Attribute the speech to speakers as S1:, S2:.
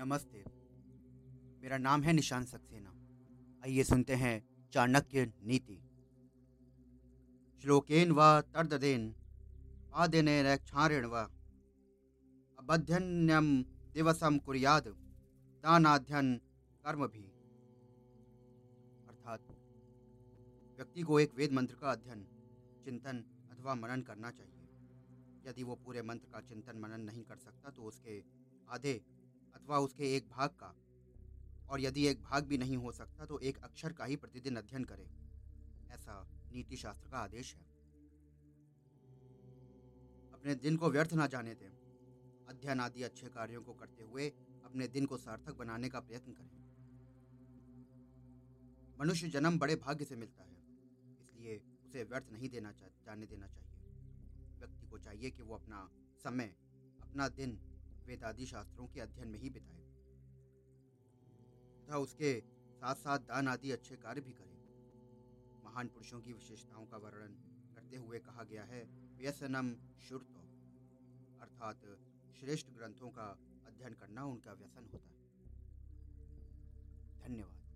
S1: नमस्ते। मेरा नाम है निशान सक्सेना। आइए सुनते हैं चाणक्य नीति। श्लोकेन व तर्ददेन पादेनेक्षारेण व। अबध्यन्यम दिवसम कुरियाद, दानाध्यन कर्म भी अर्थात, व्यक्ति को एक वेद मंत्र का अध्ययन, चिंतन अथवा मनन करना चाहिए। यदि वो पूरे मंत्र का चिंतन मनन नहीं कर सकता तो उसके आधे अथवा उसके एक भाग का। और यदि एक भाग भी नहीं हो सकता तो एक अक्षर का ही प्रतिदिन अध्ययन करे। ऐसा नीति शास्त्र का आदेश है। अपने दिन को व्यर्थ ना जाने दें। अध्ययन आदि अच्छे कार्यों को करते हुए अपने दिन को सार्थक बनाने का प्रयत्न करें। मनुष्य जन्म बड़े भाग्य से मिलता है, इसलिए उसे व्यर्थ नहीं देना जाने देना चाहिए। व्यक्ति को चाहिए कि वो अपना समय, अपना दिन वेदादि शास्त्रों के अध्ययन में ही बिताए। तथा उसके साथ साथ दान आदि अच्छे कार्य भी करें। महान पुरुषों की विशेषताओं का वर्णन करते हुए कहा गया है, व्यसनम शुरू अर्थात श्रेष्ठ ग्रंथों का अध्ययन करना उनका व्यसन होता है। धन्यवाद।